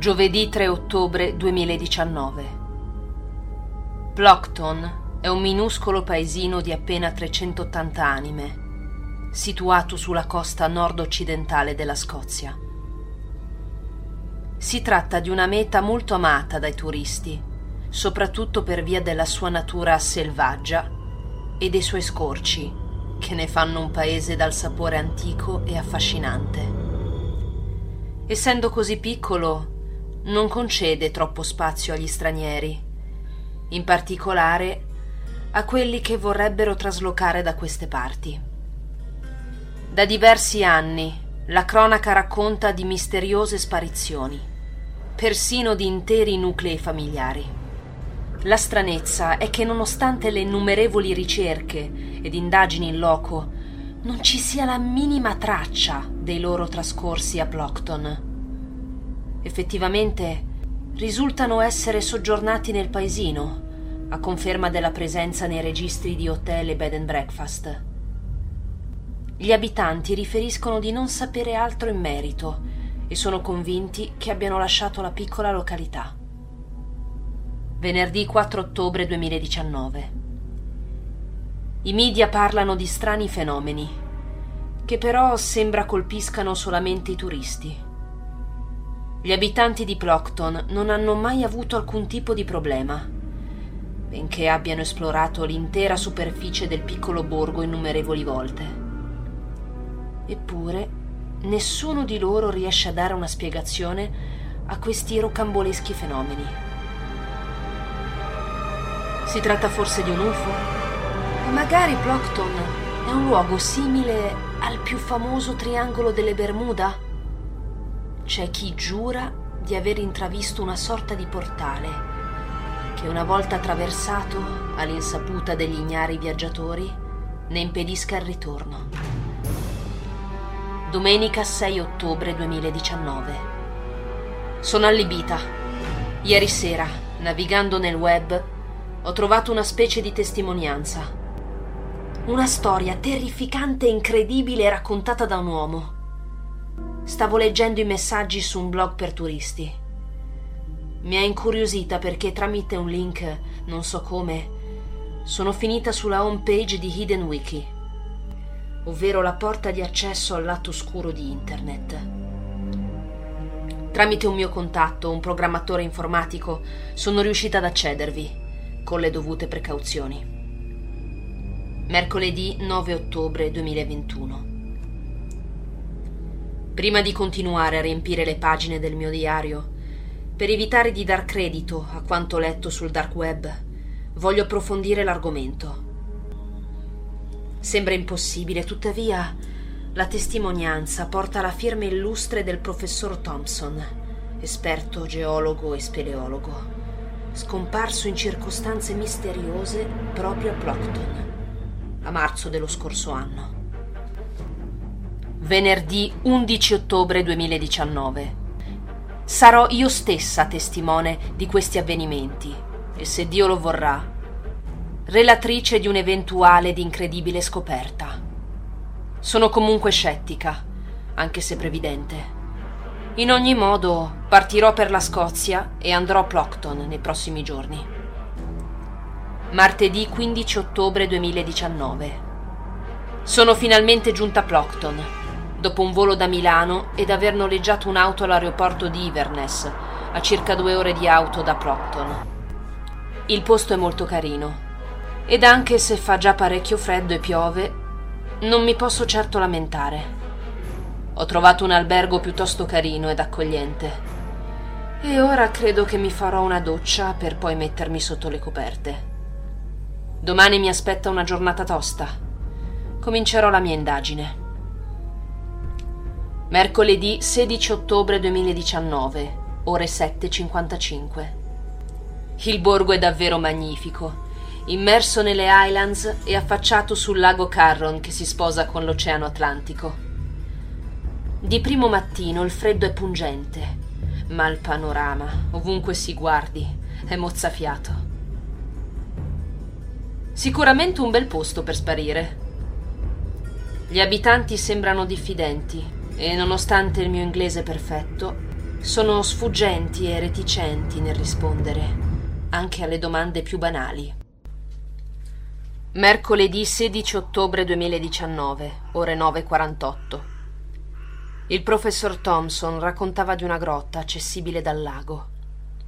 Giovedì 3 ottobre 2019. Plockton è un minuscolo paesino di appena 380 anime, situato sulla costa nord-occidentale della Scozia. Si tratta di una meta molto amata dai turisti, soprattutto per via della sua natura selvaggia e dei suoi scorci, che ne fanno un paese dal sapore antico e affascinante. Essendo così piccolo, non concede troppo spazio agli stranieri, in particolare a quelli che vorrebbero traslocare da queste parti. Da diversi anni la cronaca racconta di misteriose sparizioni, persino di interi nuclei familiari. La stranezza è che nonostante le innumerevoli ricerche ed indagini in loco, non ci sia la minima traccia dei loro trascorsi a Plockton Effettivamente risultano essere soggiornati nel paesino, a conferma della presenza nei registri di hotel e bed and breakfast. Gli abitanti riferiscono di non sapere altro in merito e sono convinti che abbiano lasciato la piccola località. Venerdì 4 ottobre 2019. I media parlano di strani fenomeni, che però sembra colpiscano solamente i turisti. Gli abitanti di Plockton non hanno mai avuto alcun tipo di problema, benché abbiano esplorato l'intera superficie del piccolo borgo innumerevoli volte. Eppure, nessuno di loro riesce a dare una spiegazione a questi rocamboleschi fenomeni. Si tratta forse di un UFO? O magari Plockton è un luogo simile al più famoso triangolo delle Bermuda? C'è chi giura di aver intravisto una sorta di portale che una volta attraversato all'insaputa degli ignari viaggiatori ne impedisca il ritorno. Domenica 6 ottobre 2019. Sono allibita. Ieri sera, navigando nel web, ho trovato una specie di testimonianza. Una storia terrificante e incredibile raccontata da un uomo Stavo leggendo i messaggi su un blog per turisti. Mi ha incuriosita perché tramite un link, non so come, sono finita sulla home page di Hidden Wiki, ovvero la porta di accesso al lato oscuro di Internet. Tramite un mio contatto, un programmatore informatico, sono riuscita ad accedervi, con le dovute precauzioni. Mercoledì 9 ottobre 2021. Prima di continuare a riempire le pagine del mio diario, per evitare di dar credito a quanto letto sul dark web, voglio approfondire l'argomento. Sembra impossibile, tuttavia la testimonianza porta la firma illustre del professor Thompson, esperto geologo e speleologo, scomparso in circostanze misteriose proprio a Plockton, a marzo dello scorso anno venerdì 11 ottobre 2019. Sarò io stessa testimone di questi avvenimenti e, se Dio lo vorrà, relatrice di un'eventuale ed incredibile scoperta. Sono comunque scettica, anche se previdente. In ogni modo, partirò per la Scozia e andrò a Plockton nei prossimi giorni. Martedì 15 ottobre 2019. Sono finalmente giunta a Plockton dopo un volo da Milano ed aver noleggiato un'auto all'aeroporto di Inverness, a circa due ore di auto da Procton. Il posto è molto carino ed anche se fa già parecchio freddo e piove, non mi posso certo lamentare. Ho trovato un albergo piuttosto carino ed accogliente. E ora credo che mi farò una doccia per poi mettermi sotto le coperte. Domani mi aspetta una giornata tosta. Comincerò la mia indagine. Mercoledì 16 ottobre 2019, ore 7.55. Il borgo è davvero magnifico, immerso nelle Highlands e affacciato sul lago Carron che si sposa con l'Oceano Atlantico. Di primo mattino il freddo è pungente, ma il panorama, ovunque si guardi, è mozzafiato. Sicuramente un bel posto per sparire. Gli abitanti sembrano diffidenti e nonostante il mio inglese perfetto, Sono sfuggenti e reticenti nel rispondere, anche alle domande più banali. Mercoledì 16 ottobre 2019, ore 9.48. Il professor Thompson raccontava di una grotta accessibile dal lago.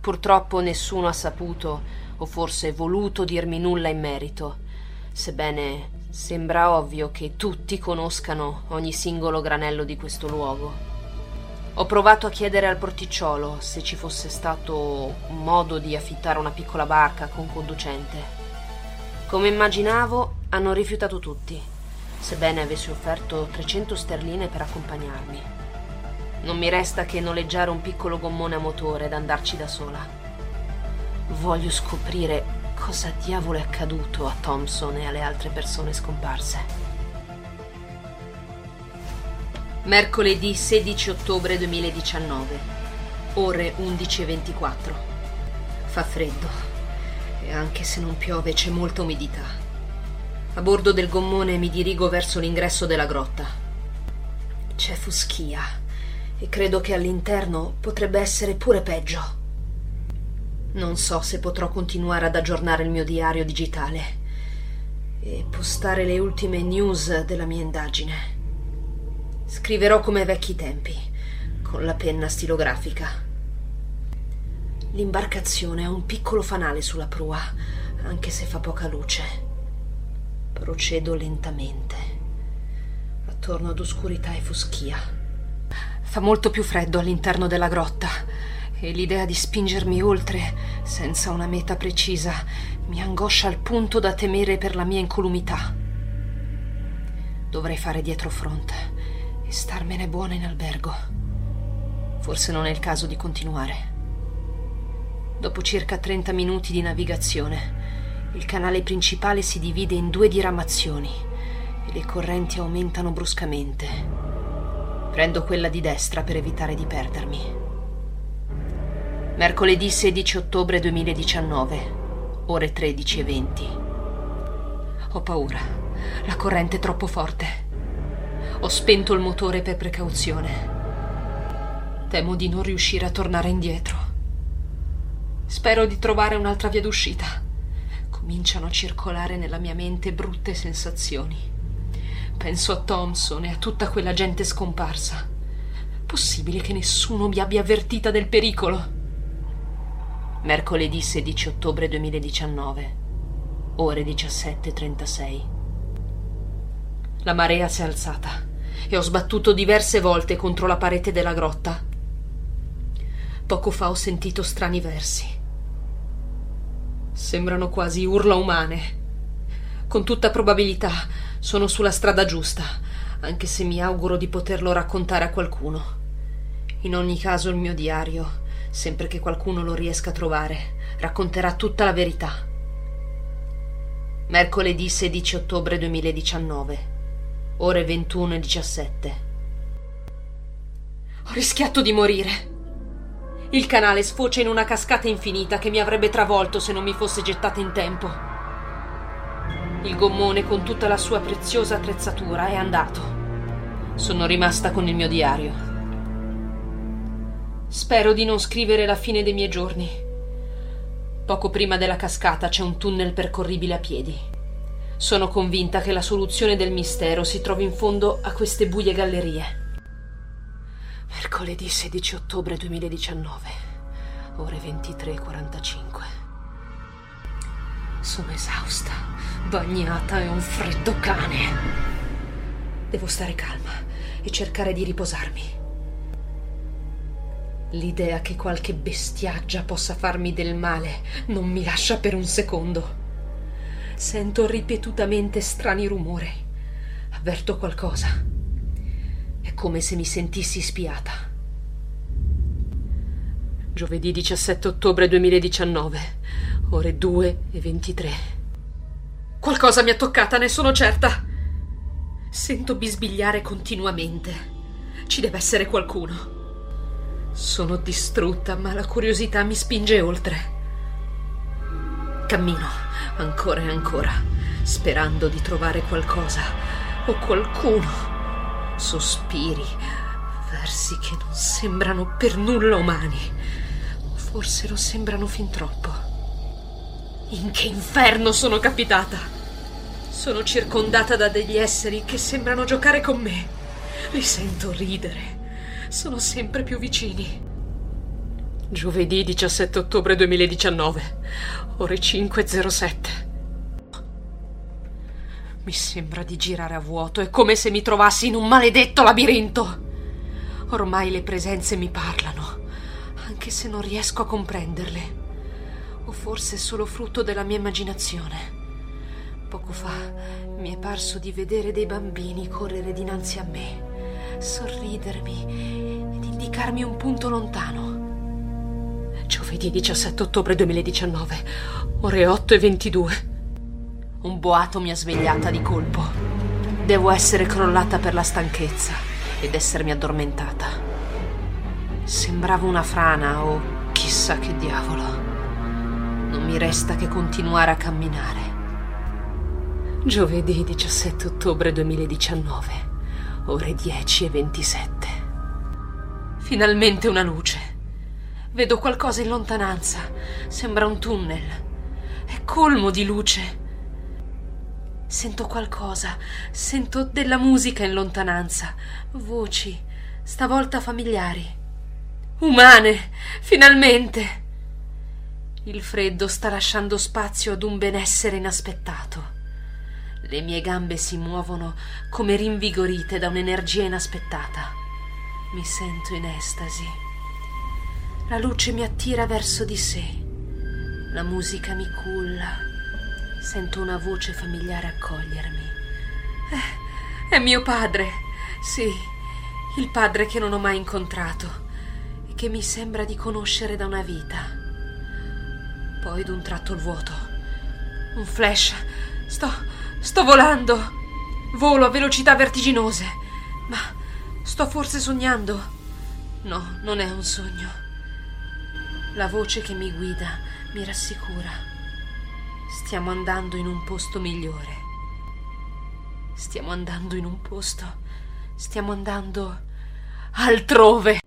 Purtroppo nessuno ha saputo, o forse voluto, dirmi nulla in merito, sebbene sembra ovvio che tutti conoscano ogni singolo granello di questo luogo. Ho provato a chiedere al porticciolo se ci fosse stato un modo di affittare una piccola barca con conducente. Come immaginavo, hanno rifiutato tutti, sebbene avessi offerto 300 sterline per accompagnarmi. Non mi resta che noleggiare un piccolo gommone a motore ed andarci da sola. Voglio scoprire cosa diavolo è accaduto a Thompson e alle altre persone scomparse. Mercoledì 16 ottobre 2019, ore 11.24. Fa freddo e anche se non piove c'è molta umidità. A bordo del gommone mi dirigo verso l'ingresso della grotta. C'è fuschia e credo che all'interno potrebbe essere pure peggio. Non so se potrò continuare ad aggiornare il mio diario digitale e postare le ultime news della mia indagine. Scriverò come ai vecchi tempi, con la penna stilografica. L'imbarcazione ha un piccolo fanale sulla prua, anche se fa poca luce. Procedo lentamente, attorno ad oscurità e foschia. Fa molto più freddo all'interno della grotta e l'idea di spingermi oltre, senza una meta precisa, mi angoscia al punto da temere per la mia incolumità. Dovrei fare dietro fronte e starmene buona in albergo. Forse non è il caso di continuare. Dopo circa 30 minuti di navigazione, il canale principale si divide in due diramazioni e le correnti aumentano bruscamente. Prendo quella di destra per evitare di perdermi. Mercoledì 16 ottobre 2019, ore 13.20. Ho paura. La corrente è troppo forte. Ho spento il motore per precauzione. Temo di non riuscire a tornare indietro. Spero di trovare un'altra via d'uscita. Cominciano a circolare nella mia mente brutte sensazioni. Penso a Thompson e a tutta quella gente scomparsa. Possibile che nessuno mi abbia avvertita del pericolo? Mercoledì 16 ottobre 2019, ore 17.36. La marea si è alzata e ho sbattuto diverse volte contro la parete della grotta. Poco fa ho sentito strani versi. Sembrano quasi urla umane. Con tutta probabilità sono sulla strada giusta, anche se mi auguro di poterlo raccontare a qualcuno. In ogni caso il mio diario, sempre che qualcuno lo riesca a trovare, racconterà tutta la verità. Mercoledì 16 ottobre 2019, ore 21 e 17. Ho rischiato di morire. Il canale sfocia in una cascata infinita che mi avrebbe travolto se non mi fosse gettata in tempo. Il gommone con tutta la sua preziosa attrezzatura è andato. Sono rimasta con il mio diario. Spero di non scrivere la fine dei miei giorni. Poco prima della cascata c'è un tunnel percorribile a piedi. Sono convinta che la soluzione del mistero si trovi in fondo a queste buie gallerie. Mercoledì 16 ottobre 2019, ore 23.45. Sono esausta, bagnata e un freddo cane. Devo stare calma e cercare di riposarmi. L'idea che qualche bestiaggia possa farmi del male non mi lascia per un secondo. Sento ripetutamente strani rumori. Avverto qualcosa è come se mi sentissi spiata. Giovedì 17 ottobre 2019, ore 2 e 23. Qualcosa mi ha toccata, ne sono certa. Sento bisbigliare continuamente. Ci deve essere qualcuno. Sono distrutta, ma la curiosità mi spinge oltre. Cammino ancora e ancora, sperando di trovare qualcosa o qualcuno sospiri, versi che non sembrano per nulla umani. O forse lo sembrano fin troppo. In che inferno sono capitata? Sono circondata da degli esseri che sembrano giocare con me. Li sento ridere. Sono sempre più vicini. Giovedì 17 ottobre 2019, ore 5.07. Mi sembra di girare a vuoto, è come se mi trovassi in un maledetto labirinto. Ormai le presenze mi parlano, anche se non riesco a comprenderle. O forse è solo frutto della mia immaginazione. Poco fa mi è parso di vedere dei bambini correre dinanzi a me, sorridermi ed indicarmi un punto lontano. Giovedì 17 ottobre 2019, ore 8 e 22. Un boato mi ha svegliata di colpo. Devo essere crollata per la stanchezza ed essermi addormentata. Sembrava una frana o chissà che diavolo. Non mi resta che continuare a camminare. Giovedì 17 ottobre 2019, ore 10 e 27. Finalmente una luce. Vedo qualcosa in lontananza. Sembra un tunnel. È colmo di luce. Sento qualcosa, sento della musica in lontananza, voci, stavolta familiari. Umane, finalmente! Il freddo sta lasciando spazio ad un benessere inaspettato. Le mie gambe si muovono come rinvigorite da un'energia inaspettata. Mi sento in estasi. La luce mi attira verso di sé. La musica mi culla Sento una voce familiare accogliermi. Eh, è mio padre. Sì, il padre che non ho mai incontrato e che mi sembra di conoscere da una vita. Poi d'un tratto il vuoto. Un flash. Sto. Sto volando. Volo a velocità vertiginose. Ma sto forse sognando? No, non è un sogno. La voce che mi guida mi rassicura. Stiamo andando in un posto migliore. Stiamo andando in un posto. Stiamo andando altrove.